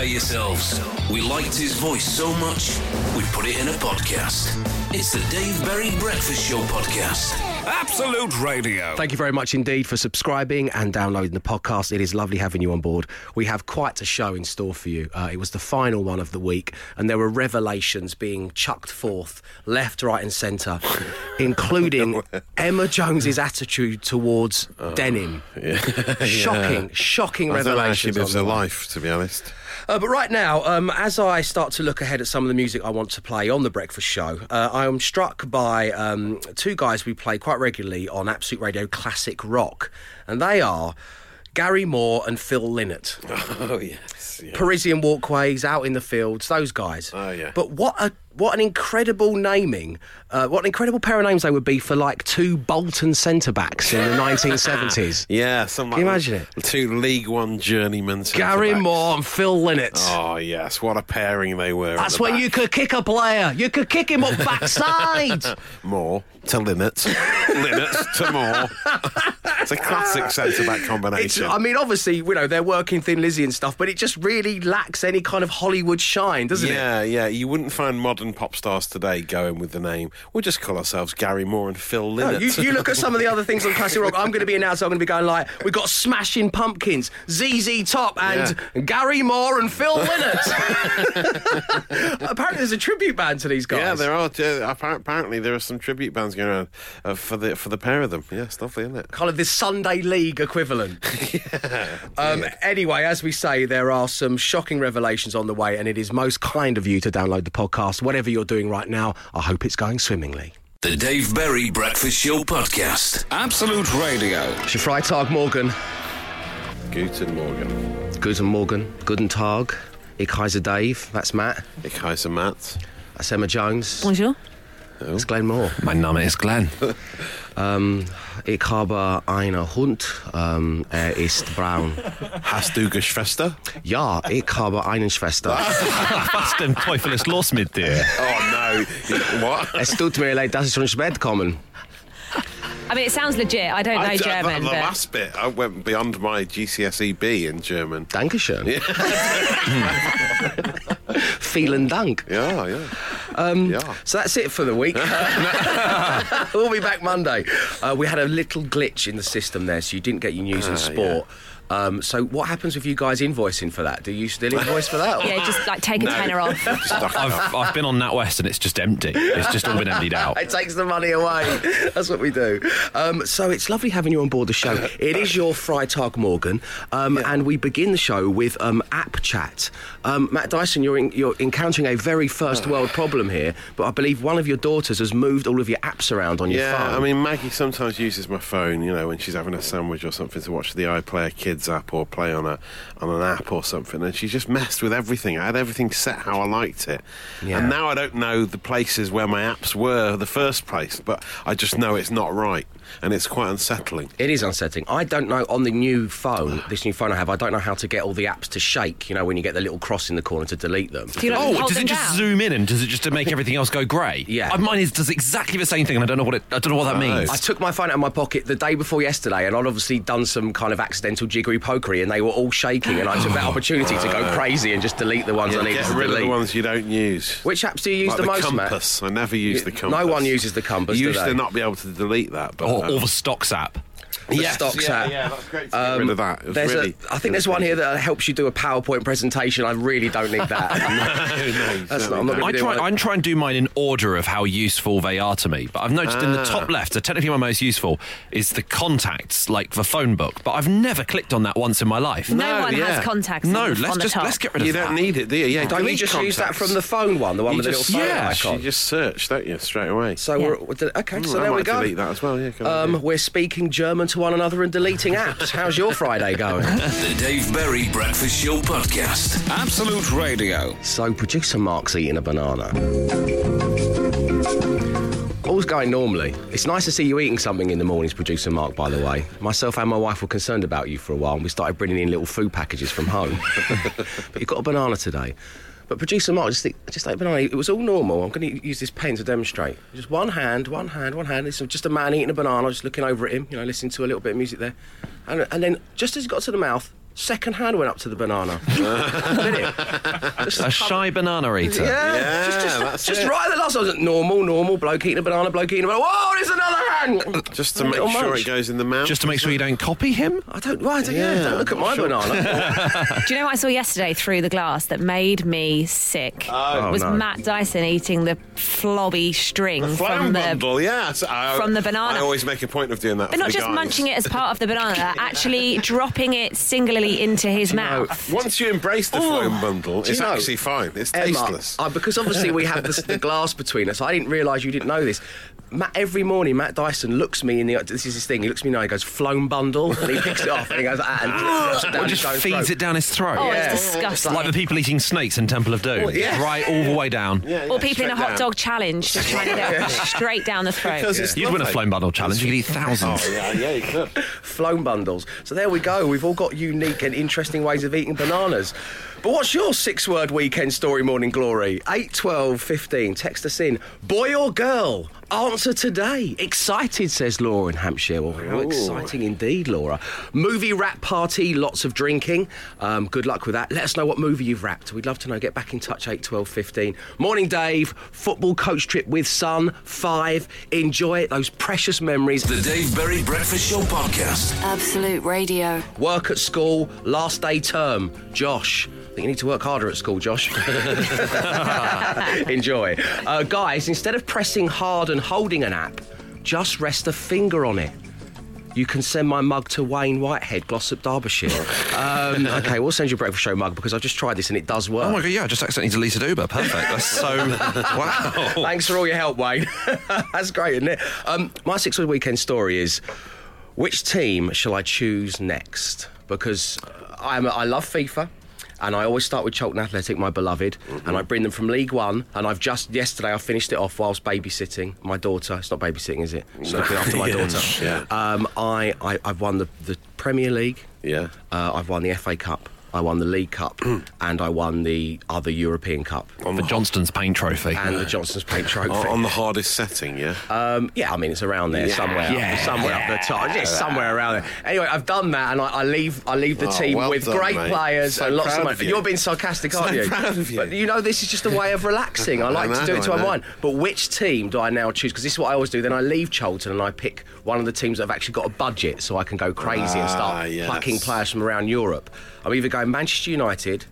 prepare yourselves. We liked his voice so much, we put it in a podcast. It's the Dave Berry Breakfast Show podcast. Absolute Radio. Thank you very much indeed for subscribing and downloading the podcast. It is lovely having you on board. We have quite a show in store for you. Uh, it was the final one of the week, and there were revelations being chucked forth left, right, and centre, including Emma Jones's attitude towards denim. Shocking, shocking I don't know how she lives on her life, to be honest. Uh, but right now, um, as I start to look ahead at some of the music I want to play on the breakfast show, uh, I am struck by um, two guys we play quite regularly on Absolute Radio Classic Rock, and they are Gary Moore and Phil Lynott. Oh, yes. yeah. Parisian Walkways, Out in the Fields, those guys. Oh, yeah. But what a what an incredible naming! Uh, what an incredible pair of names they would be for like two Bolton centre backs in the 1970s. Yeah, some Can you imagine it? Two League One journeymen. Gary. Moore and Phil Lynott. Oh yes, what a pairing they were. That's when back. you could kick a player. You could kick him up backside. Moore to Lynott, Lynott to Moore. it's a classic centre back It's, combination. I mean, obviously, you know, they're working Thin Lizzy and stuff, but it just really lacks any kind of Hollywood shine, doesn't it? yeah, yeah. You wouldn't find modern pop stars today going with the name. We'll just call ourselves Gary Moore and Phil No, you, you look at some of the other things on classic rock. I'm going to be announced. I'm going to be going like, we've got Smashing Pumpkins, ZZ Top, and Gary Moore and Phil Lynott. Apparently, there's a tribute band to these guys. yeah, there are. Uh, apparently, there are some tribute bands going around uh, for the for the pair of them. Yeah, it's lovely, isn't it? kind of this Sunday League equivalent. um, Anyway, as we say, there are some shocking revelations on the way, and it is most kind of you to download the podcast. Whatever you're doing right now, I hope it's going swimmingly. The Dave Berry Breakfast Show podcast. Absolute Radio. Freitag Morgen. Guten Morgen. Guten Morgen. Guten Tag. Ich heiße Dave. That's Matt. Ich heiße Matt. That's Emma Jones. Bonjour. That's Glenn Moore. My Name is Glenn. Ähm, ich habe einen Hund. Ähm, er ist braun. Hast du Geschwister? Ja, ich habe eine Schwester. Was dem Teufel ist los mit dir? Oh no! what? es tut mir leid, dass ich schon spät kommen. I mean, it sounds legit. I don't know I d- German, The, the but last bit, I went beyond my GCSE B in German. Dankeschön. Yeah. Vielen Dank. Yeah, yeah. Um, Yeah. So that's it for the week. we'll be back Monday. Uh, we had a little glitch in the system there, so you didn't get your news and Ah, sport. Um, so what happens with you guys invoicing for that? Do you still invoice for that? or- yeah, just like take a tenner off. I've. I've been on NatWest and it's just empty. It's just all been emptied out. It takes the money away. That's what we do. Um, so it's lovely having you on board the show. It is your Freitag Morgan, um, and we begin the show with um, app chat. Um, Matt Dyson, you're, in, you're encountering a very first world problem here, but I believe one of your daughters has moved all of your apps around on your Yeah, phone. Yeah, I mean, Maggie sometimes uses my phone, you know, when she's having a sandwich or something to watch the iPlayer Kids app or play on a on an app or something, and she just messed with everything. I had everything set how I liked it, Yeah. and now I don't know the places where my apps were the first place, but I just know it's not right, and it's quite unsettling. It is unsettling. I don't know on the new phone, this new phone I have, I don't know how to get all the apps to shake, you know, when you get the little cross in the corner to delete them. Do you like Oh, does them it just down? zoom in and does it just to make everything else go grey? Yeah. Uh, Mine is, does exactly the same thing and I don't know what it, I don't know what that means. I took my phone out of my pocket the day before yesterday, and I'd obviously done some kind of accidental jiggery pokery, and they were all shaking, and I took that opportunity to go crazy and just delete the ones I needed Get to rid of delete. the ones you don't use. Which apps do you use like the, the most, compass. I never use the compass. No one uses the compass, You do used to not be able to delete that, but or, uh, or the stocks app. The yes, stocks yeah, app. yeah, that's great to get rid of that. It was There's really a, I think there's one here that helps you do a PowerPoint presentation. I really don't need that. no, no, That's not- I'm not don't. I try. I try and do mine in order of how useful they are to me. But I've noticed in the top left, so technically my most useful is the contacts, like the phone book. But I've never clicked on that once in my life. No, No, one yeah. has contacts No, on, the, let's on the just top. let's get rid of You that. You don't need it, do you? Yeah, don't you delete just use that from the phone one, the one You with the little phone yeah, icon? you just search, don't you, straight away. So Yeah. we're we're- okay. Mm, So I there we might go. delete that as well. Yeah, Um, we're speaking German to one another and deleting apps. How's your Friday going? The Dave Berry Breakfast Show podcast. Absolute Radio. so, producer Mark's eating a banana. All's going normally. It's nice to see you eating something in the mornings, producer Mark, by the way. Myself and my wife were concerned about you for a while and we started bringing in little food packages from home. but you've got a banana today. But producer Mark, just, think, just like banana, it was all normal. I'm going to use this pen to demonstrate. Just one hand, one hand, one hand. It's just a man eating a banana, just looking over at him, you know, listening to a little bit of music there. And, and then just as he got to the mouth, Second hand went up to the banana. A shy banana eater. Yeah, Yeah, just, just, that's just it. right at the last. I was like, normal, normal, bloke eating a banana, bloke eating a banana. Whoa, there's another hand. Just to make sure munch. it goes in the mouth. Just to make sure you don't copy him. I don't. Right, yeah, Yeah, don't look at my sure. banana. Do you know what I saw yesterday through the glass that made me sick? Oh, oh was no. Matt Dyson eating the flobby string Flam from the. bundle, yeah. So I, from the banana. I always make a point of doing that. But for not the just guys. munching it as part of the banana, actually dropping it singularly into his mouth. Once you embrace the phloem bundle, Do it's know, actually fine. It's Emma, tasteless. uh, because obviously we have the, the glass between us. I didn't realise you didn't know this. Matt, every morning, Matt Dyson looks me in the. This is his thing. He looks me in the eye. He goes phloem bundle, and he picks it off and he goes ah, and drops down Or his just feeds throat. it down his throat. Oh, Yeah. it's disgusting. Like the people eating snakes in Temple of Doom. Well, yeah. Right all the way down. Yeah, or yeah, people in a hot down. dog challenge, just trying to get straight down the throat. Because You'd win a lovely. phloem bundle challenge. You could eat thousands. Oh, yeah, yeah, you could. phloem bundles. So there we go. We've all got unique and interesting ways of eating bananas. But what's your six word weekend story, Morning Glory? 8, 12, 15. Text us in. Boy or girl? Answer today. Excited, says Laura in Hampshire. Well, how exciting indeed, Laura. Movie wrap party, lots of drinking. Um, good luck with that. Let us know what movie you've wrapped. We'd love to know. Get back in touch, 8, 12, 15. Morning, Dave. Football coach trip with son, 5. Enjoy it. Those precious memories. The Dave Berry Breakfast Show podcast. Absolute Radio. Work at school, last day term. Josh. You need to work harder at school, Josh. Enjoy. Uh, guys, instead of pressing hard and holding an app, just rest a finger on it. You can send my mug to Wayne Whitehead, Glossop, Derbyshire. um, okay, we'll send you a breakfast show mug because I've just tried this and it does work. Oh my god, yeah, I just accidentally deleted Uber. Perfect. That's so wow. Thanks for all your help, Wayne. That's great, isn't it? Um, my six week weekend story is which team shall I choose next? Because I'm, I love FIFA. And I always start with Charlton Athletic, my beloved, and I bring them from League One. And I've just yesterday I finished it off whilst babysitting my daughter. It's not babysitting, is it? It's looking after my Yeah. daughter. Yeah. Um, I, I I've won the, the Premier League. Yeah. Uh, I've won the FA Cup. I won the League Cup, and I won the other European Cup The Johnstone's paint trophy. and the Johnstone's Paint Trophy. On on the hardest setting, yeah. Um, yeah, I mean it's around there Yeah. somewhere, Yeah. somewhere up the top, just somewhere around there. Anyway, I've done that, and I, I leave, I leave the Oh, team well with done, great mate. players So and lots of money. you. You're being sarcastic, aren't So you? proud of you. But you know, this is just a way of relaxing. I I like to do it to know. unwind. But which team do I now choose? Because this is what I always do. Then I leave Charlton and I pick one of the teams that have actually got a budget, so I can go crazy and Ah, start yes. plucking players from around Europe. I'm either going Manchester United.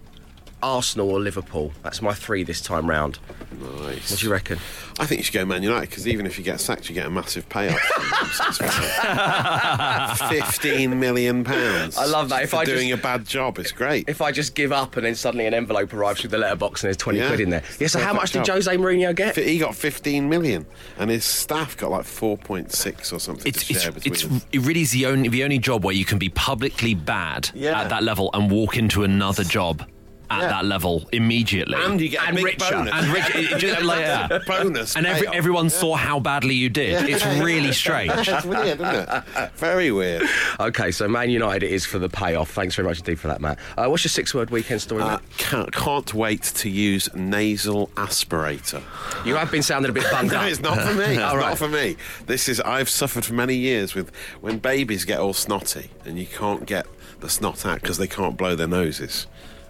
Arsenal or Liverpool. That's my three this time round. Nice. What do you reckon? I think you should go Man United because even if you get sacked, you get a massive payoff. Fifteen million pounds. I love that. If for I just- doing a bad job, it's great. if I just give up and then suddenly an envelope arrives through the letterbox and there's 20 Yeah. quid in there. Yeah, so how Perfect much did. Jose Mourinho get? He got 15 million, and his staff got like 4.6 or something It's, to it's, share between it's them. it really is the only the only job where you can be publicly bad Yeah. at that level and walk into another job at Yeah. that level immediately. And you get a And big richer. bonus. And rich- it just- like, yeah. bonus. and every, payoff. everyone saw how badly you did. It's really strange. It's weird, isn't it? Very weird. Okay, so Man United it is for the payoff. Thanks very much indeed for that, Matt. Uh, what's your six word weekend story, Uh, can't, can't wait to use nasal aspirator. You have been sounding a bit bunged No, up. it's not for me. It's All right. not for me. This is I've suffered for many years with when babies get all snotty and you can't get the snot out because they can't blow their noses.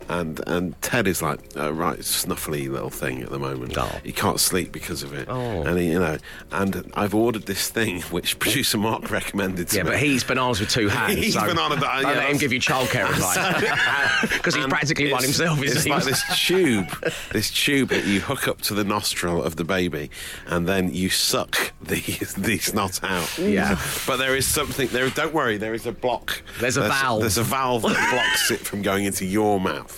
And and Ted is like a right snuffly little thing at the moment. He can't sleep because of it. Oh. And he, you know, and I've ordered this thing which producer Mark recommended to Yeah, me. but he's bananas with two hands. He's so banana- Don't yeah, let him give you childcare advice. Because he's practically one himself, It's like this tube, this tube that you hook up to the nostril of the baby, and then you suck the the snot out. Yeah. but there is something there. Don't worry, there is a block. There's a valve. There's a valve that blocks it from going into your mouth.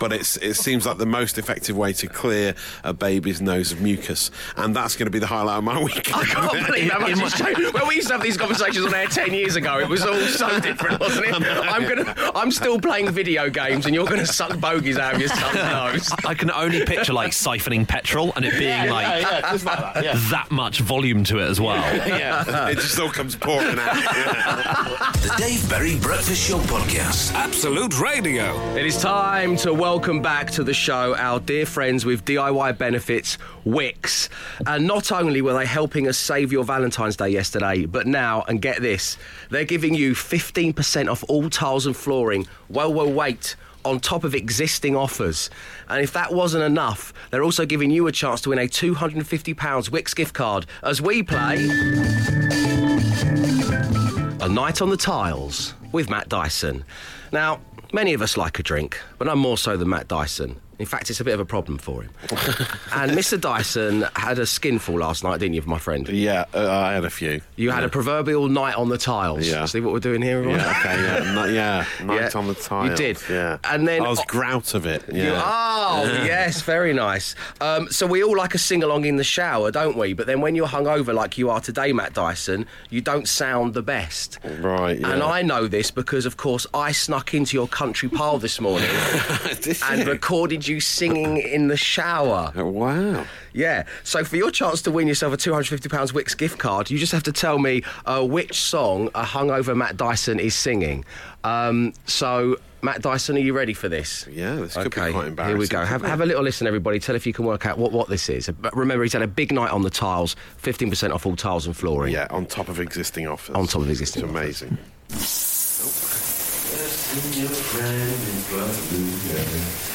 But it's, it seems like the most effective way to clear a baby's nose of mucus, and that's going to be the highlight of my weekend. I can't believe how much In changed. When we used to have these conversations on air ten years ago, it was all so different, wasn't it? I'm gonna, I'm still playing video games, and you're gonna suck bogies out of your son's nose. I can only picture like siphoning petrol and it being like yeah, just like that. Yeah. that much volume to it as well. yeah, it just all comes pouring out. The Dave Berry Breakfast Show podcast. Absolute Radio. It is time to welcome back to the show our dear friends with DIY Benefits, Wickes. And not only were they helping us save your Valentine's Day yesterday, but now, and get this, they're giving you 15% off all tiles and flooring. Well, well, wait. On top of existing offers. And if that wasn't enough, they're also giving you a chance to win a £250 Wickes gift card as we play. A Night on the Tiles with Matt Dyson. Now, many of us like a drink, but I'm more so than Matt Dyson. In fact, it's a bit of a problem for him. and Mr. Dyson had a skinful last night, didn't you, my friend? Yeah, uh, I had a few. You had a proverbial night on the tiles. Yeah. See what we're doing here, everyone? Yeah, okay, yeah, no- yeah. Night Yeah, on the tiles. you did. Yeah. And then- I was grout of it. You- Yeah. oh, yes, very nice. Um, so we all like a sing along in the shower, don't we? But then when you're hungover like you are today, Matt Dyson, you don't sound the best. Right, yeah. And I know this because, of course, I snuck into your country pile this morning and you? recorded you singing in the shower. Oh, wow. Yeah. So for your chance to win yourself a £250 Wickes gift card, you just have to tell me uh, which song a hungover Matt Dyson is singing. Um, so, Matt Dyson, are you ready for this? Yeah, this could be okay, quite embarrassing. Here we go. Have, have a little listen, everybody. Tell if you can work out what, what this is. But remember, he's had a big night on the tiles, 15% off all tiles and flooring. Yeah, on top of existing offers. On top of existing It's amazing.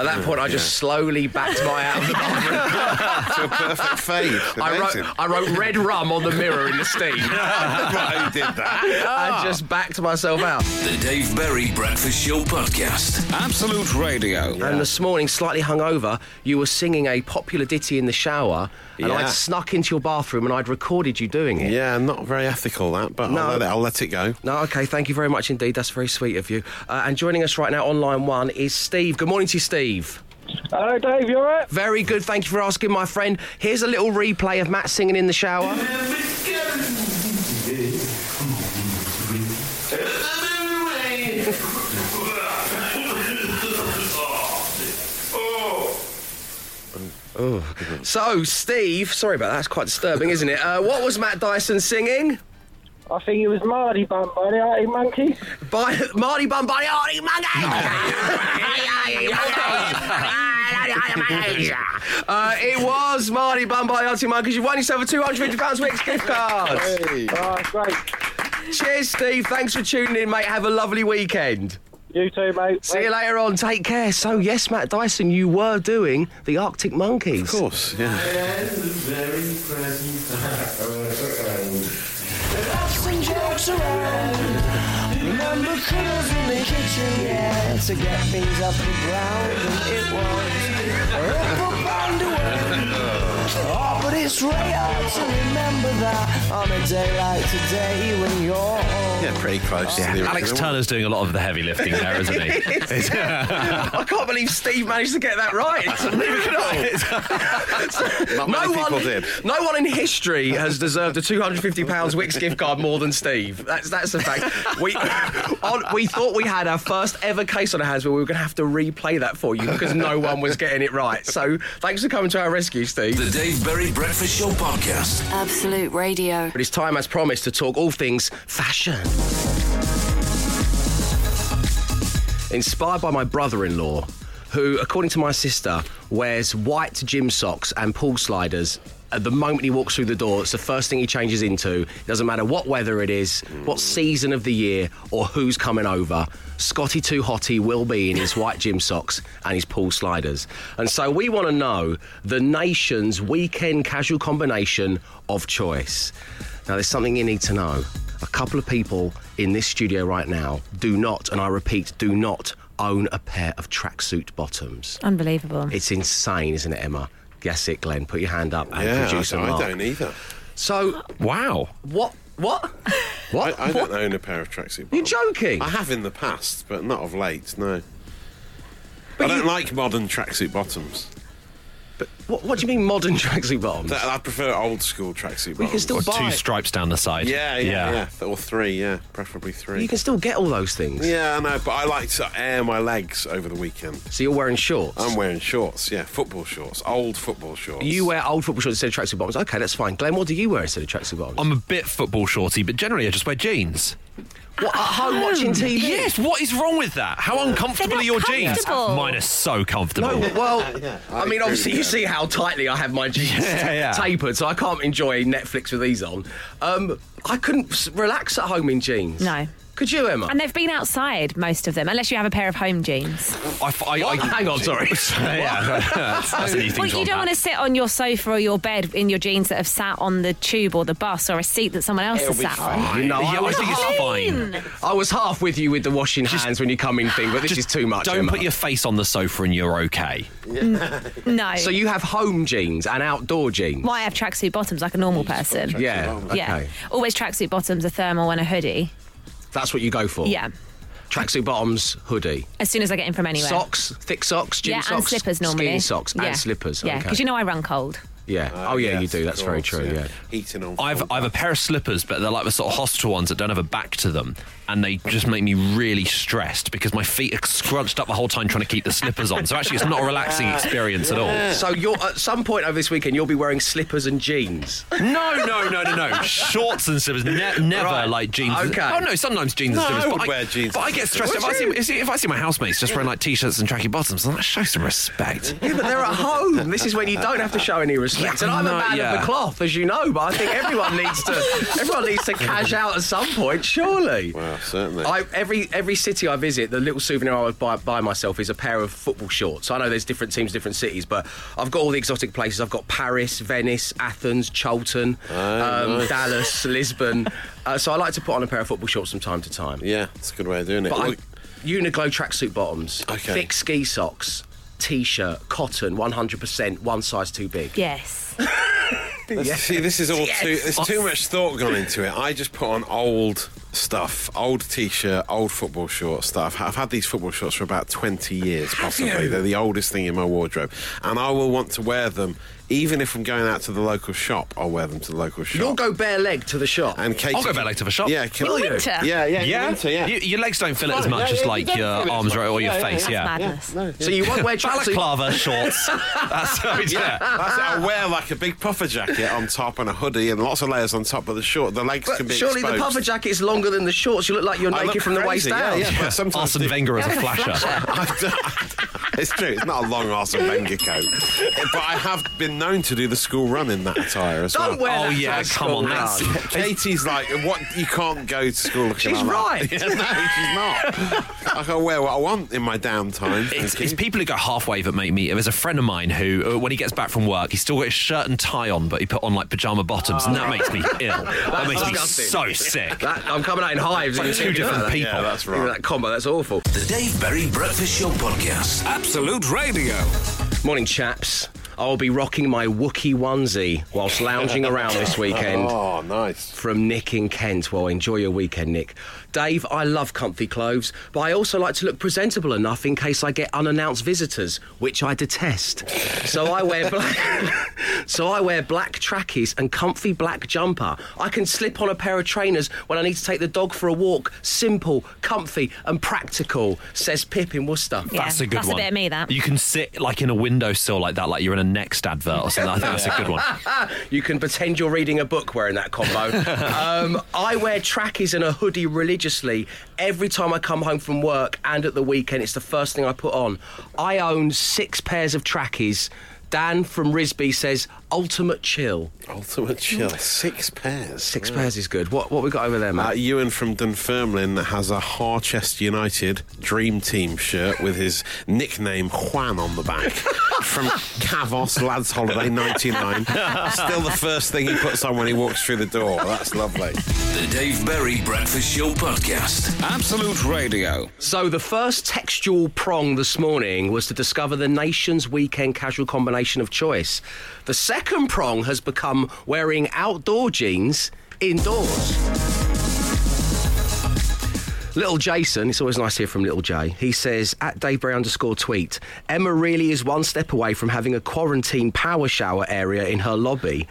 At that point, I just slowly backed my out of the bathroom. to a perfect fade. I wrote, I wrote red rum on the mirror in the steam right, who did that? I just backed myself out. The Dave Berry Breakfast Show Podcast. Absolute Radio. And this morning, slightly hungover, you were singing a popular ditty in the shower, and Yeah. I'd snuck into your bathroom and I'd recorded you doing it. Yeah, not very ethical that, but No. I'll, let it, I'll let it go. No, okay, thank you very much indeed. That's very sweet of you. Uh, and joining us right now on line one is Steve. Good morning to you, Steve. Hello, Dave. You all right? Very good, thank you for asking, my friend. Here's a little replay of Matt singing in the shower. So, Steve, sorry about that, that's quite disturbing, isn't it? Uh, what was Matt Dyson singing? I think it was Marty Bump by the Arctic Monkey. By Mardy Bum by Artie Monkey. uh, it was Mardy Bum by Artie Monkey. You won yourself a £250 Wickes gift card. Oh, great. Cheers, Steve. Thanks for tuning in, mate. Have a lovely weekend. You too, mate. See you later on. Take care. So, yes, Matt Dyson, you were doing the Arctic Monkeys. Of course, yeah. jokes around. Remember critters in the kitchen, yeah, to get things off the ground. And it was a ripple bound away. Oh, but it's really hard to remember that on a day like today when you're Yeah, pretty close. to the Alex. Turner's doing a lot of the heavy lifting there, isn't he? I can't believe Steve managed to get that right. Not no many people one, did. No one in history has deserved a two hundred fifty pounds Wickes gift card more than Steve. That's that's a fact. We on, we thought we had our first ever case on our hands where we were going to have to replay that for you because no one was getting it right. So thanks for coming to our rescue, Steve. The Dave Berry Breakfast Show Podcast. Absolute Radio. But it's time, as promised, to talk all things fashion. Inspired by my brother in law, who, according to my sister, wears white gym socks and pool sliders. At the moment he walks through the door, it's the first thing he changes into. It doesn't matter what weather it is, what season of the year, or who's coming over. Scotty Too Hottie will be in his white gym socks and his pool sliders. And so we want to know the nation's weekend casual combination of choice. Now, there's something you need to know. A couple of people in this studio right now do not, and I repeat, do not own a pair of tracksuit bottoms. Unbelievable. It's insane, isn't it, Emma? Guess it, Glenn. Put your hand up and Yeah, I, producer I Mark. don't either. So, Wow. what? What? What? I, I what? don't own a pair of tracksuit You're joking? I have in the past, but not of late, no. But I don't you- like modern tracksuit bottoms. What, what do you mean modern tracksuit bottoms? I prefer old school tracksuit bottoms. We can still Or buy. two stripes down the side. Yeah, yeah, yeah, Or three, yeah. Preferably three. You can still get all those things. Yeah, I know, but I like to air my legs over the weekend. So you're wearing shorts. I'm wearing shorts, yeah, football shorts, old football shorts. you wear old football shorts instead of tracksuit bottoms. Okay, that's fine. Glenn, what do you wear instead of tracksuit bottoms? I'm a bit football shorty, but generally I just wear jeans. What, at home watching TV? Yes, what is wrong with that? How uncomfortable They're your jeans? comfortable. Mine are so comfortable. No, well, I I, mean, obviously, you see how tightly I have my jeans Yeah, yeah. tapered, so I can't enjoy Netflix with these on. Um, I couldn't s- relax at home in jeans. No. Could you, Emma? And they've been outside, most of them, unless you have a pair of home jeans. I, f- I- I- Hang on, sorry. yeah, that's, that's an easy Well, you don't want to sit on your sofa or your bed in your jeans that have sat on the tube or the bus or a seat that someone else It'll has be sat fine. on. You know, Yeah, I, I was think it's half, fine. I was half with you with the washing hands when you come in thing, but this is too much. Don't Emma. put your face on the sofa and you're okay. No. So you have home jeans and outdoor jeans. Why have tracksuit bottoms like a normal person? Yeah. Okay. Yeah. Always tracksuit bottoms, a thermal, and a hoodie. That's what you go for. Yeah. Tracksuit bottoms, hoodie, As soon as I get in from anywhere. socks, thick socks, gym yeah, socks, and slippers normally. skinny socks, yeah. and slippers. Yeah, okay. because you know I run cold. Yeah. Uh, oh yeah, you do. of That's very true. Yeah. Heating on. I've, I have a pair of slippers, but they're like the sort of hospital ones that don't have a back to them. And they just make me really stressed because my feet are scrunched up the whole time trying to keep the slippers on. So actually, it's not a relaxing experience at all. So you're at some point over this weekend you'll be wearing slippers and jeans. No, no, no, no, no. Shorts and slippers. Ne- never Right. like jeans. Oh, okay. Oh no, sometimes jeans No, and slippers. I but would wear jeans But I get stressed if I, slippers. see, if I see my housemates just wearing like t-shirts and tracky bottoms. I'm like, show some respect. Yeah, but they're at home. This is when you don't have to show any respect. And I'm a No, man of yeah. the cloth, as you know. But I think everyone needs to everyone needs to cash out at some point, surely. Well, certainly. I, every every city I visit, the little souvenir I would buy, buy myself is a pair of football shorts. I know there's different teams, different cities, but I've got all the exotic places. I've got Paris, Venice, Athens, Charlton, um, nice. Dallas, Lisbon. Uh, so I like to put on a pair of football shorts from time to time. yeah, it's a good way of doing it. But I, Look, Uniqlo tracksuit bottoms, Okay. thick ski socks, t-shirt, cotton, 100%, one size too big. Yes. Let's See, this is all Yes. too. There's too much thought gone into it. I just put on old stuff, old t-shirt, old football shorts stuff. I've had these football shorts for about 20 years, possibly. They're the oldest thing in my wardrobe, and I will want to wear them even if I'm going out to the local shop. I'll wear them to the local shop. You'll go bare leg to the shop. and Katie, I'll go back later for shop. Yeah, can, Will you? Winter. Yeah, yeah, in Yeah, winter, yeah. You- your legs don't feel it as much yeah, as yeah, like you your arms as right or your Yeah, yeah, face. That's Yeah, madness. No, so you won't wear tracksuit balaclava shorts. That's how it's Yeah, yeah. that's it. I'll wear like a big puffer jacket on top and a hoodie and lots of layers on top, but the short, the legs can But be surely the puffer jacket is longer than the shorts. You look like you're I naked look from the waist crazy, yeah, down. yeah, but sometimes Arsene Wenger as a flasher. it's true. It's not a long Arsene Wenger coat, but I have been known to do the school run in that attire as Don't well. wear Oh, that yeah, to a come school on, run. that's- Katie's like, what? You can't go to school looking She's like right. that. Yeah, no, she's not. I can wear what I want in my downtime. It's, it's people who go halfway that make me. There's a friend of mine who, uh, when he gets back from work, he's still got his shirt and tie on, but he put on like pajama bottoms, and that makes me ill. That makes me disgusting. so sick. That, I'm coming out in hives. It's like two different that. people. Yeah, that's Look at right. That combo, that's awful. The Dave Berry Breakfast Show Podcast. Absolute Radio. Morning, chaps. I'll be rocking my Wookie onesie whilst lounging around this weekend. Oh, nice. From Nick in Kent. Well, enjoy your weekend, Nick. Dave, I love comfy clothes, but I also like to look presentable enough in case I get unannounced visitors, which I detest. So I wear black. so I wear black trackies and comfy black jumper. I can slip on a pair of trainers when I need to take the dog for a walk. Simple, comfy, and practical. Says Pip in Worcester. Yeah, That's a good that's a bit of me, that. You can sit like in a windowsill like that, like you're in a Next advert or something. I think that's a good one. You can pretend you're reading a book wearing that combo. um, I wear trackies and a hoodie religiously every time I come home from work and at the weekend. It's the first thing I put on. I own six pairs of trackies. Dan from Risby says ultimate chill. Ultimate chill. Six pairs. Six pairs is good. What what we got over there, Uh, Ewan from Dunfermline has a Harchester United Dream Team shirt with his nickname Juan on the back. from Kavos Lads Holiday 99. Still the first thing he puts on when he walks through the door. That's lovely. The Dave Berry Breakfast Show Podcast. Absolute Radio. So the first textual prong this morning was to discover the nation's weekend casual combination of choice. The second prong has become wearing outdoor jeans indoors. Little Jason, it's always nice to hear from Little J. He says, at Dave Berry underscore tweet, Emma really is one step away from having a quarantine power shower area in her lobby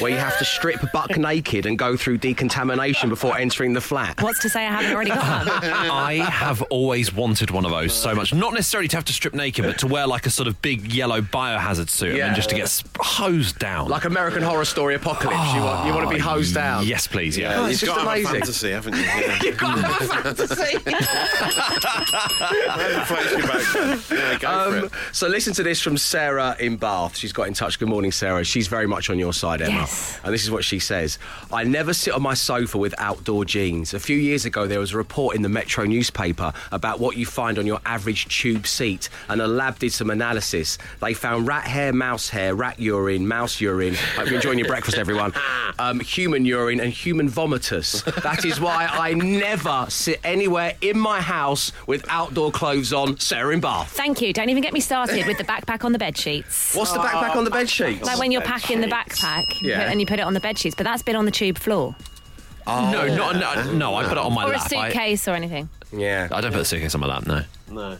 where you have to strip buck naked and go through decontamination before entering the flat. What's to say I haven't already got one? I have always wanted one of those so much. Not necessarily to have to strip naked, but to wear like a sort of big yellow biohazard suit Yeah. and just to get sp- hosed down. Like American Horror Story Apocalypse. you, want, you want to be hosed down. Yes, please. Yeah. Oh, You've it's just got to have a amazing. fantasy, haven't you? Yeah. You've got a fantasy. Whatever floats. Yeah, go for Um, it. so listen to this from Sarah in Bath. She's got in touch. Good morning, Sarah. She's very much on your side, Emma. Yes. And this is what she says. I never sit on my sofa with outdoor jeans. A few years ago, there was a report in the Metro newspaper about what you find on your average tube seat, and a lab did some analysis. They found rat hair, mouse hair, rat urine, mouse urine. Hope you're enjoying your breakfast, everyone. Um, human urine and human vomitus. That is why I never sit anywhere in my house with outdoor clothes on. Sarah in Bath. Thank you. Don't even get me started with the backpack on the bed sheets. What's the backpack on the bed sheets? Like when you're packing the backpack you Yeah. put- and you put it on the bed sheets, but that's been on the tube floor. No, oh. not no, no. I put it on my or a lap. I, suitcase or anything. Yeah. I don't put a suitcase on my lap. No. No.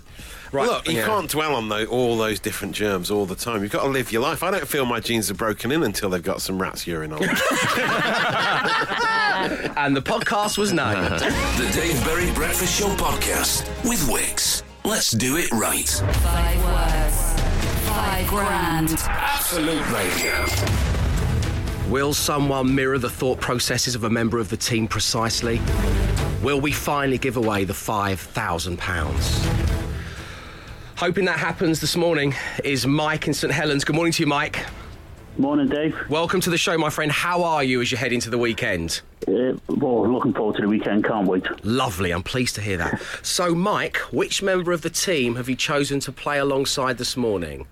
Right, Look, you yeah. can't dwell on tho- all those different germs all the time. You've got to live your life. I don't feel my jeans are broken in until they've got some rat's urine on them. And the podcast was named. The Dave Berry Breakfast Show podcast with Wickes. Let's do it right. Five words. Five grand. Absolute Radio. Will someone mirror the thought processes of a member of the team precisely? Will we finally give away the £5,000? Hoping that happens this morning is Mike in St Helens. Good morning to you, Mike. Morning, Dave. Welcome to the show, my friend. How are you as you head into the weekend? Uh, well, looking forward to the weekend. Can't wait. Lovely, I'm pleased to hear that. So, Mike, which member of the team have you chosen to play alongside this morning?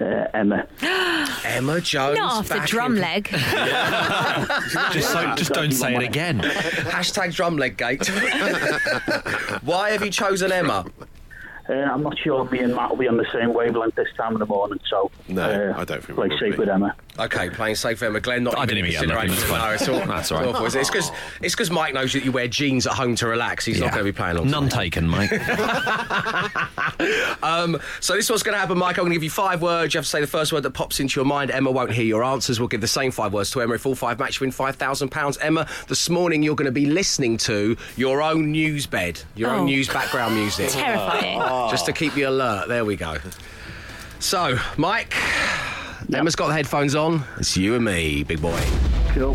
Uh, Emma. Emma Jones. Not after back drum in- leg. Just, so, just don't say it again. Hashtag drumleg gate. Why have you chosen Emma? Uh, I'm not sure me and Matt will be on the same wavelength this time in the morning, so No, uh, I don't think play we will safe be. with Emma. Okay, playing safe with Emma. Glenn, not I even didn't in even get consideration. No, it's all, That's all right. it's awful, it? It's because it's because Mike knows that you wear jeans at home to relax. He's not going to be playing on. None taken, Mike. Um, so this is what's going to happen, Mike. I'm going to give you five words. You have to say the first word that pops into your mind. Emma won't hear your answers. We'll give the same five words to Emma. If all five match, you win five thousand pounds. Emma, this morning you're going to be listening to your own news bed, your Oh. own news background music, Terrifying. Just to keep you alert. There we go. So, Mike, Emma's got the headphones on. It's you and me, big boy. Cool.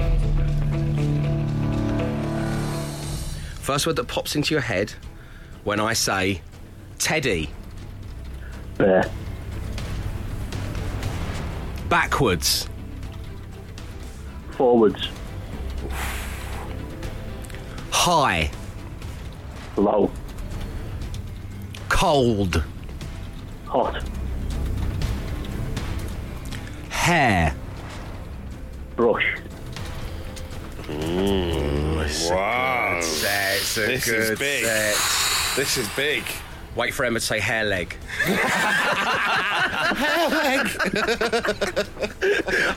First word that pops into your head when I say Teddy. Bear. Backwards. Forwards. High. Low. Cold. Hot. Hair. Brush. Wow. It's a This good is big. set. This is big. Wait for Emma to say hair leg.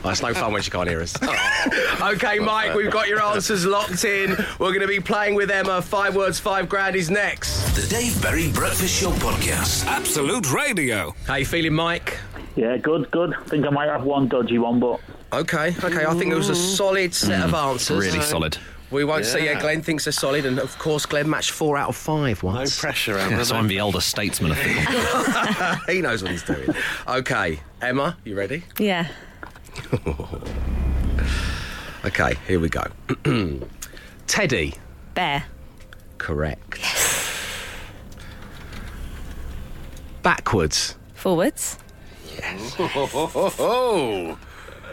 Oh, it's no fun when she can't hear us. okay, Mike, we've got your answers locked in. We're going to be playing with Emma. Five words, five grand is next. The Dave Berry Breakfast Show podcast. Absolute Radio. How you feeling, Mike? Yeah, good, good. I think I might have one dodgy one, but Okay, okay. I think it was a solid set of mm, answers. really solid. We won't say, yeah, Yeah. Glenn thinks they're solid, and of course, Glenn matched four out of five No once. pressure, Emma. So I'm the elder statesman. I think. he knows what he's doing. Okay, Emma, you ready? Yeah. Okay, here we go. Teddy, Bear. correct. Yes. Backwards, Forwards. Yes. Oh,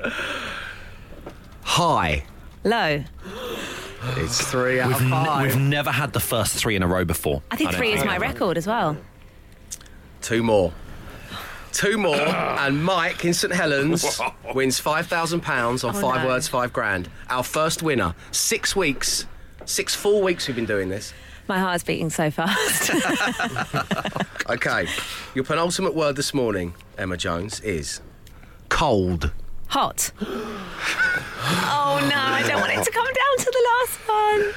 high. Low. It's three out of We've, n- five. we've never had the first three in a row before. I think don't three is my record as well. Two more. Two more, and Mike in St Helens wins five thousand pounds on Oh, five no. words, five grand. Our first winner. Six weeks, six full weeks we've been doing this. My heart's beating so fast. Okay, your penultimate word this morning, Emma Jones, is cold. Hot. oh no, I don't want it to come down to the last one.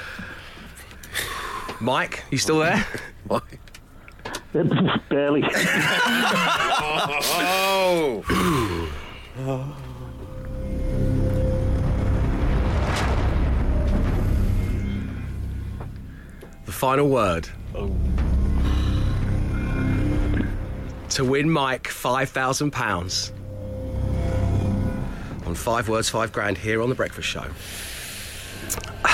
Mike, you still there? Barely. Oh. The final word. To win Mike £5,000 on five words, five grand here on The Breakfast Show.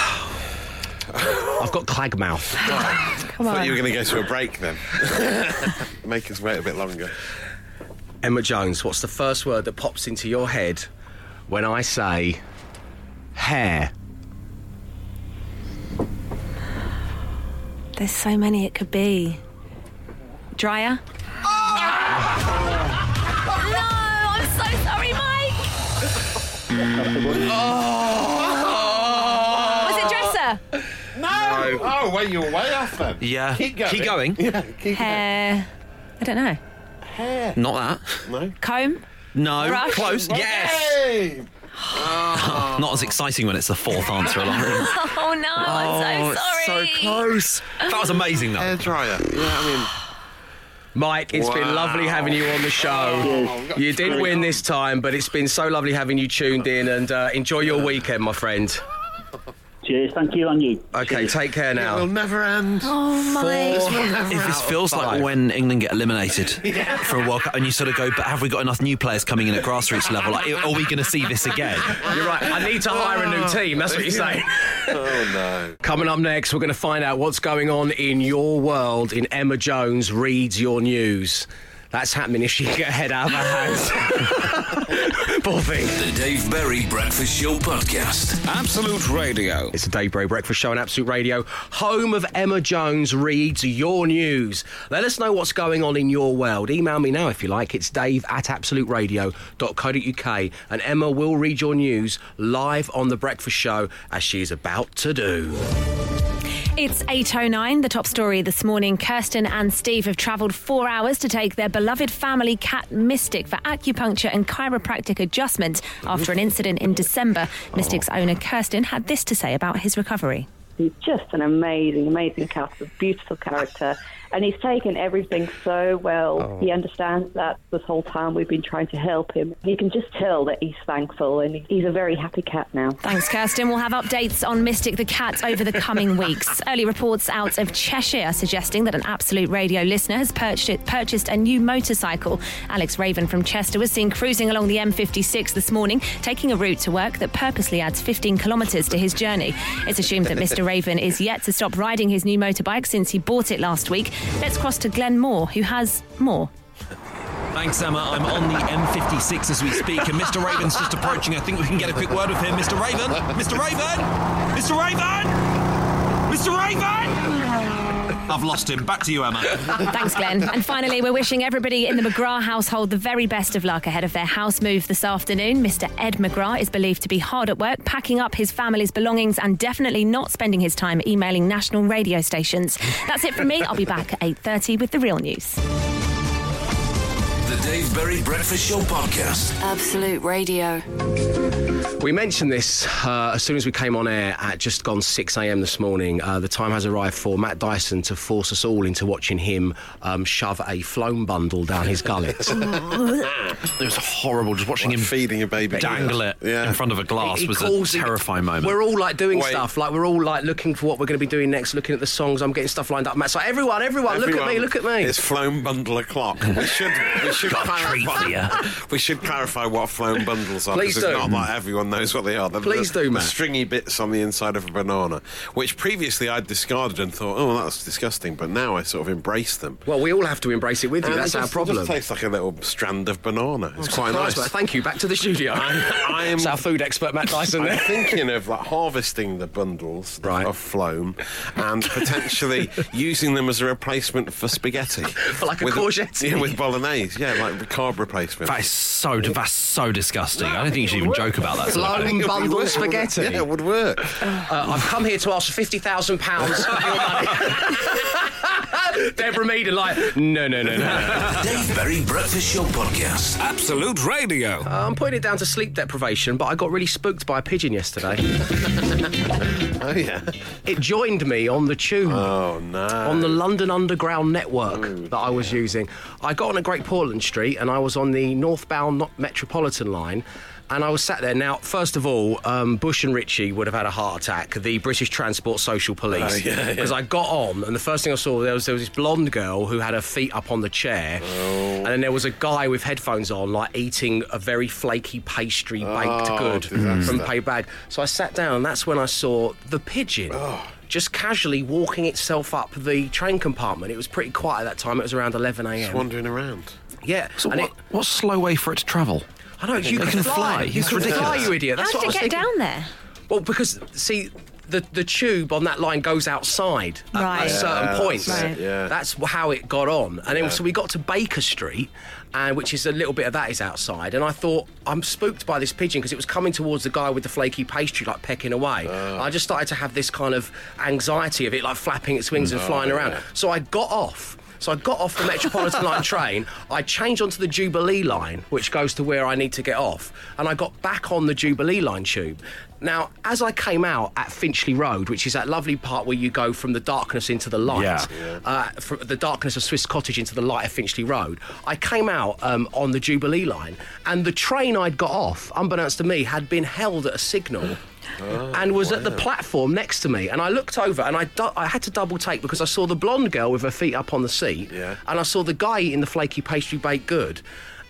I've got clag Come Thought you were going to go to a break then. Make us wait a bit longer. Emma Jones, what's the first word that pops into your head when I say hair? There's so many it could be. Dryer? Oh. Was it dresser? No! Oh, well, you're way off then. Yeah. Keep going. Keep going. Yeah, keep Hair. I don't know. Hair. Not that. No? Comb? No. Brush? Close. Yes. Hey! Ah. Not as exciting when it's the fourth answer along. Oh no, I'm so oh, sorry. so close. That was amazing though. Hair dryer. Yeah, I Mike, it's been lovely having you on the show. Cheers. You didn't win this time, but it's been so lovely having you tuned in and uh, enjoy your weekend, my friend. Cheers. Thank you, and you. Okay, take care now. it'll never end. Oh my. If this feels like when England get eliminated for a World Cup, and you sort of go, but have we got enough new players coming in at grassroots level? Like, are we going to see this again? You're right. I need to hire a new oh. team. That's what you're saying. Oh, no. Coming up next, we're going to find out what's going on in your world in Emma Jones reads your news. That's happening if she can get her head out of her hands. Poor. The Dave Berry Breakfast Show Podcast. Absolute Radio. It's the Dave Berry Breakfast Show on Absolute Radio, home of Emma Jones reads your news. Let us know what's going on in your world. Email me now if you like. It's dave at absoluteradio.co.uk and Emma will read your news live on The Breakfast Show as she is about to do. It's 8.09, the top story this morning. Kirsten and Steve have travelled four hours to take their beloved family cat Mystic for acupuncture and chiropractic adjustment after an incident in December. Mystic's owner Kirsten had this to say about his recovery. He's just an amazing, amazing cat, a beautiful character. And he's taken everything so well. Oh. He understands that this whole time we've been trying to help him. You can just tell that he's thankful and he's a very happy cat now. Thanks, Kirsten. We'll have updates on Mystic the cat over the coming weeks. Early reports out of Cheshire suggesting that an Absolute Radio listener has purchased, purchased a new motorcycle. Alex Raven from Chester was seen cruising along the M56 this morning, taking a route to work that purposely adds 15 kilometres to his journey. It's assumed that Mr. Raven is yet to stop riding his new motorbike since he bought it last week. Let's cross to Glenn Moore, who has more. Thanks, Emma. I'm on the M56 as we speak, and Mr. Raven's just approaching. I think we can get a quick word with him. Mr. Raven! Mr. Raven! Mr. Raven! Mr. Raven! I've lost him. Back to you, Emma. Thanks, Glenn. And finally, we're wishing everybody in the McGrath household the very best of luck ahead of their house move this afternoon. Mr. Ed McGrath is believed to be hard at work, packing up his family's belongings and definitely not spending his time emailing national radio stations. That's it from me. I'll be back at 8.30 with the real news. The Dave Berry Breakfast Show Podcast. Absolute Radio. We mentioned this uh, as soon as we came on air at just gone 6 a.m. this morning. Uh, the time has arrived for Matt Dyson to force us all into watching him um, shove a phloem bundle down his gullet. It was horrible. Just watching him feeding a baby. dangle it Yeah. in front of a glass He was a calls it- terrifying moment. We're all like doing Wait. stuff, like we're all like looking for what we're going to be doing next, looking at the songs. I'm getting stuff lined up. Matt's like, everyone, everyone, look at me, look at me. It's phloem bundle o'clock. We should we should Got a treat clarify. We should clarify what phloem bundles are. Please do. Not like everyone knows what they are. The, Please the, do, the stringy bits on the inside of a banana, which previously I'd discarded and thought, oh, that's disgusting. But now I sort of embrace them. Well, we all have to embrace it with you. And That's it our just, It problem. just tastes like a little strand of banana. It's quite nice. Thank you. Back to the studio. I am- It's our food expert, Matt Dyson. I'm thinking of like harvesting the bundles Right. of phloem and potentially using them as a replacement for spaghetti. For like a with, courgette? Yeah, with bolognese. Yeah, like the carb replacement. that is so that's so disgusting. I don't think you should even joke about that. Sort of Phloem thing. bundle Yeah, spaghetti. Yeah, it would work. Uh, I've come here to ask for fifty thousand pounds of your money. Deborah Meaden like, no, no, no, no. Dave Berry Breakfast Show Podcast. Absolute Radio. Uh, I'm putting it down to sleep deprivation, but I got really spooked by a pigeon yesterday. Oh yeah. It joined me on the tube. Oh no. on the London Underground network that I was using. I got on at Great Portland Street and I was on the northbound Metropolitan line. And I was sat there. Now, first of all, um, Bush and Ritchie would have had a heart attack. The British Transport Social Police, Oh, yeah, yeah. because I got on, and the first thing I saw there was there was this blonde girl who had her feet up on the chair, Oh. and then there was a guy with headphones on, like eating a very flaky pastry baked Oh, good disaster. from Pay Bag. So I sat down, and that's when I saw the pigeon Oh. just casually walking itself up the train compartment. It was pretty quiet at that time. It was around 11 Just a.m. wandering around. Yeah, So and what, it, what slow way for it to travel? I know you It can, can fly. fly. You It's can fly, ridiculous. you idiot. That's How what did I it was get thinking. down there? Well, because see, the the tube on that line goes outside at Right. a certain Yeah, point. that's it, yeah. That's how it got on, and then, so we got to Baker Street, and which is a little bit of that is outside. And I thought I'm spooked by this pigeon because it was coming towards the guy with the flaky pastry, like pecking away. Ah. I just started to have this kind of anxiety of it, like flapping its wings and flying around. So I got off. So I got off the Metropolitan line train. I changed onto the Jubilee line, which goes to where I need to get off, and I got back on the Jubilee line tube. Now, as I came out at Finchley Road, which is that lovely part where you go from the darkness into the light, Yeah. uh, from the darkness of Swiss Cottage into the light of Finchley Road, I came out um, on the Jubilee line, and the train I'd got off, unbeknownst to me, had been held at a signal. Oh, and was at the platform next to me, and I looked over, and I, du- I had to double take because I saw the blonde girl with her feet up on the seat, Yeah. and I saw the guy eating the flaky pastry baked good,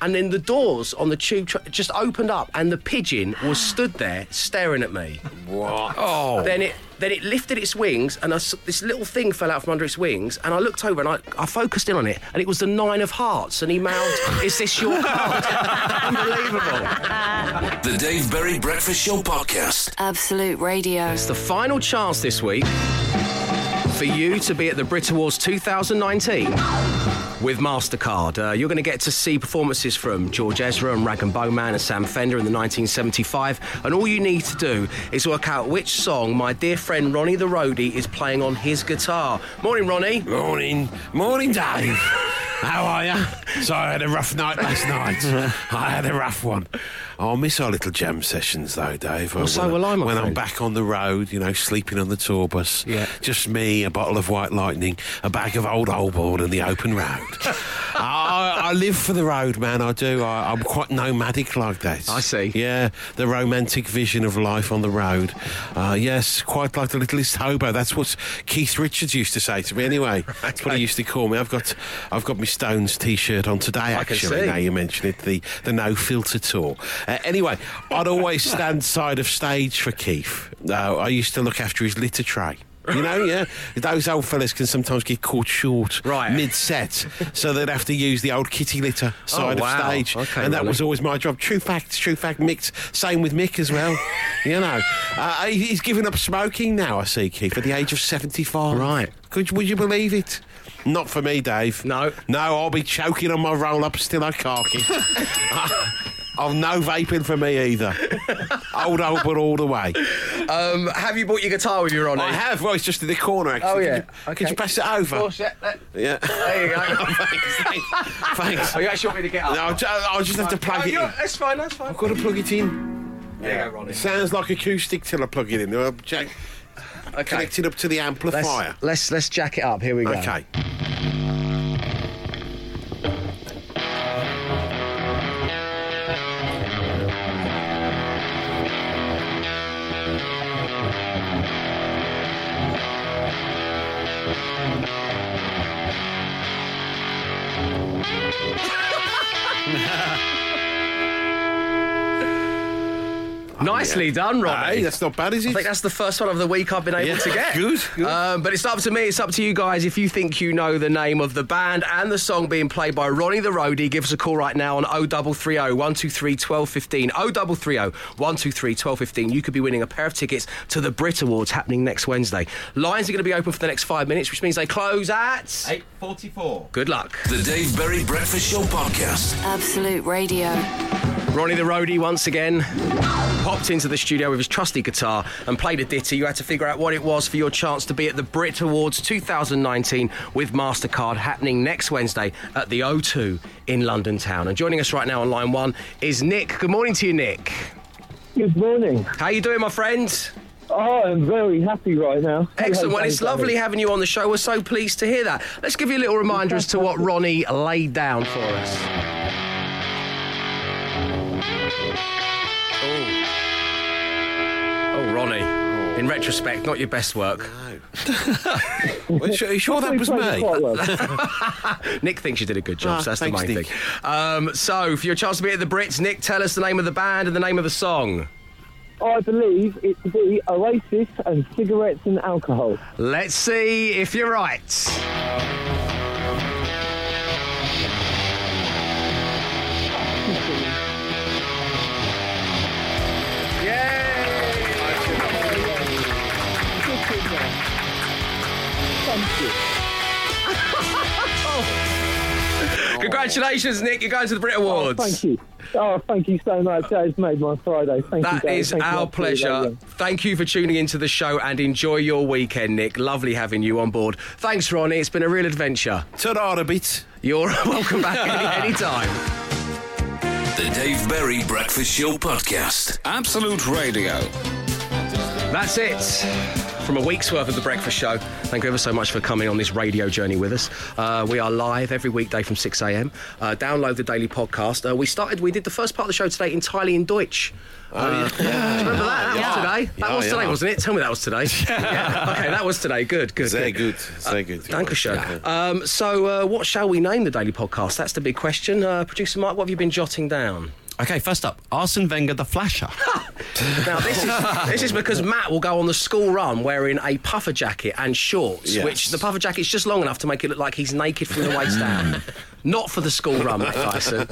and then the doors on the tube tra- just opened up, and the pigeon was stood there staring at me. What? Oh. Then it then it lifted its wings, and I s this little thing fell out from under its wings. And I looked over and I, I focused in on it, and it was the nine of hearts. And he mouthed, "Is this your card?" Unbelievable. The Dave Berry Breakfast Show Podcast. Absolute Radio. It's the final chance this week for you to be at the Brit Awards 2019 with MasterCard. Uh, you're going to get to see performances from George Ezra and Rag'n'Bone Man and Sam Fender in the 1975. And all you need to do is work out which song my dear friend Ronnie the Roadie is playing on his guitar. Morning, Ronnie. Morning, morning, Dave. How are you? So I had a rough night last night. I had a rough one. I'll miss our little jam sessions though, Dave. Well, so when, will I, my When I'm back on the road, you know, sleeping on the tour bus. Yeah. Just me, a bottle of White Lightning, a bag of Old Holborn, and the open road. I, live for the road, man. I do. I, I'm quite nomadic like that. I see. Yeah, the romantic vision of life on the road. Uh, yes, quite like the littlest hobo. That's what Keith Richards used to say to me. Anyway, that's what he used to call me. I've got, I've got my Stones T-shirt on today. I Actually, now you mention it, the the No Filter tour. Uh, anyway, I'd always stand side of stage for Keith. Uh, I used to look after his litter tray. You know, yeah, those old fellas can sometimes get caught short Right. mid-set, so they'd have to use the old kitty litter side Oh, wow. of stage, Okay, and that Ronnie. was always my job. True fact, true fact. Mick, same with Mick as well. you know, uh, he's given up smoking now. I see Keith at the age of seventy-five. Right. Could would you believe it? Not for me, Dave. No. no. I'll be choking on my roll-up still I cark Oh, no vaping for me either. Old but all the way. Um, have you brought your guitar with you, Ronnie? I have. Well, it's just in the corner. Actually. Oh, Could yeah. you- Could you pass it over? Of course, yeah. There Yeah. there you go. thanks, thanks, thanks. Oh, you actually want me to get up? No, I'll ju- I'll just have to plug Oh, it in. That's fine, that's fine. I've got to plug it in. There you go, Ronnie. It sounds like acoustic till I plug it in. Uh, jack, Okay. Connected up to the Let's, amplifier. let's let's jack it up. Here we go. Okay. Nicely done, Ronnie. Hey, that's not bad, is it? I it? think that's the first one of the week I've been able Yeah, to get. good, good. Um, but it's up to me. It's up to you guys. If you think you know the name of the band and the song being played by Ronnie the Roadie, give us a call right now on 0330 123 1215. 0330 123 1215. You could be winning a pair of tickets to the Brit Awards happening next Wednesday. Lines are going to be open for the next five minutes, which means they close at. 8.44. Good luck. The Dave Berry Breakfast Show Podcast. Absolute Radio. Ronnie the roadie once again popped into the studio with his trusty guitar and played a ditty. You had to figure out what it was for your chance to be at the Brit Awards 2019 with MasterCard happening next Wednesday at the O2 in London town. And joining us right now on line one is Nick. Good morning to you, Nick. Good morning. How you doing, my friend? Oh, I'm very happy right now. Excellent. Well, it's lovely having you on the show. We're so pleased to hear that. Let's give you a little reminder as to what Ronnie laid down for us. Retrospect, not your best work. Well, sure- Are you sure that was me? well. Nick thinks you did a good job, Ah, so that's thanks, the main Nick. thing. Um, so, for your chance to be at the Brits, Nick, tell us the name of the band and the name of the song. I believe it to be Oasis and cigarettes and alcohol. Let's see if you're right. Congratulations, Nick. You're going to the Brit oh, Awards. Thank you. Oh, thank you so much. That has made my Friday. Thank you. That Dave. is Thank our much pleasure. radio. Thank you for tuning into the show and enjoy your weekend, Nick. Lovely having you on board. Thanks, Ronnie. It's been a real adventure. Ta-da a bit. You're welcome back any anytime. The Dave Berry Breakfast Show Podcast. Absolute Radio. That's it from a week's worth of The Breakfast Show. Thank you ever so much for coming on this radio journey with us. Uh, we are live every weekday from 6 a.m. Uh, download the daily podcast. Uh, we started, we did the first part of the show today entirely in Deutsch. Uh, Do you remember that? That Yeah. was today. That Yeah, was today, yeah. wasn't it? Tell me that was today. yeah. Okay, that was today. Good, good. Very good. good. Very good. Dankeschön. Um, so, uh, what shall we name the daily podcast? That's the big question. Uh, Producer Mark, what have you been jotting down? Okay, first up, Arsene Wenger the Flasher. Now, this is, this is because Matt will go on the school run wearing a puffer jacket and shorts, Yes. which the puffer jacket's just long enough to make it look like he's naked from the waist down. Not for the school run, Matt Tyson.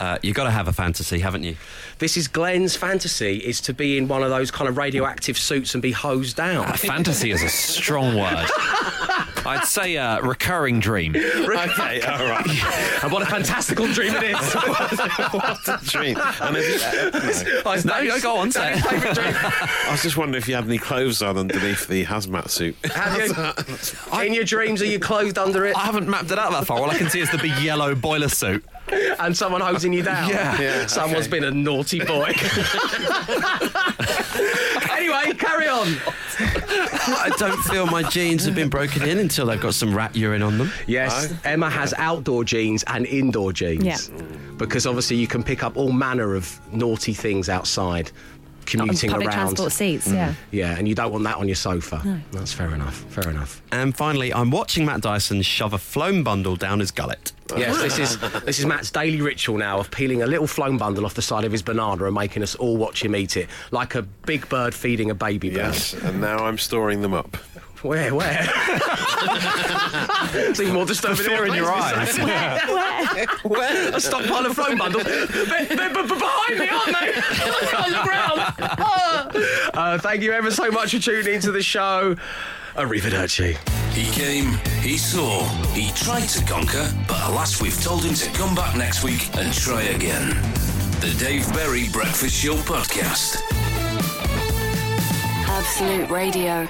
Uh, you got to have a fantasy, haven't you? This is Glenn's fantasy, is to be in one of those kind of radioactive suits and be hosed down. Fantasy is a strong word. I'd say uh, recurring dream. Okay, all right. and what a fantastical dream it is. what a dream. And if you, uh, Oh, it's No, go on, say it. favourite dream. I was just wondering if you had any clothes on underneath the hazmat suit. Have you, in your dreams, are you clothed under it I haven't mapped it out that far. All I can see is the big yellow boiler suit. and someone hosing you down? Yeah. Yeah, Someone's okay. been a naughty boy. anyway, carry on. I don't feel my jeans have been broken in until they've got some rat urine on them. Yes, Emma has outdoor jeans and indoor jeans. Yeah. Because obviously you can pick up all manner of naughty things outside commuting Public around. transport seats, mm. yeah. Yeah, and you don't want that on your sofa. No. That's fair enough. Fair enough. And finally, I'm watching Matt Dyson shove a phloem bundle down his gullet. Yes, this is this is Matt's daily ritual now of peeling a little phloem bundle off the side of his banana and making us all watch him eat it, like a big bird feeding a baby bird. Yes, and now I'm storing them up. Where? Where? it's even more disturbing. fear than in your what eyes. Where? Where? A stockpile of phloem bundles. They're, they're b- b- behind me, aren't they? On the ground. Ah. Uh, thank you ever so much for tuning into the show. Arrivederci. He came, he saw, he tried to conquer, but alas, we've told him to come back next week and try again. The Dave Berry Breakfast Show Podcast. Absolute Radio.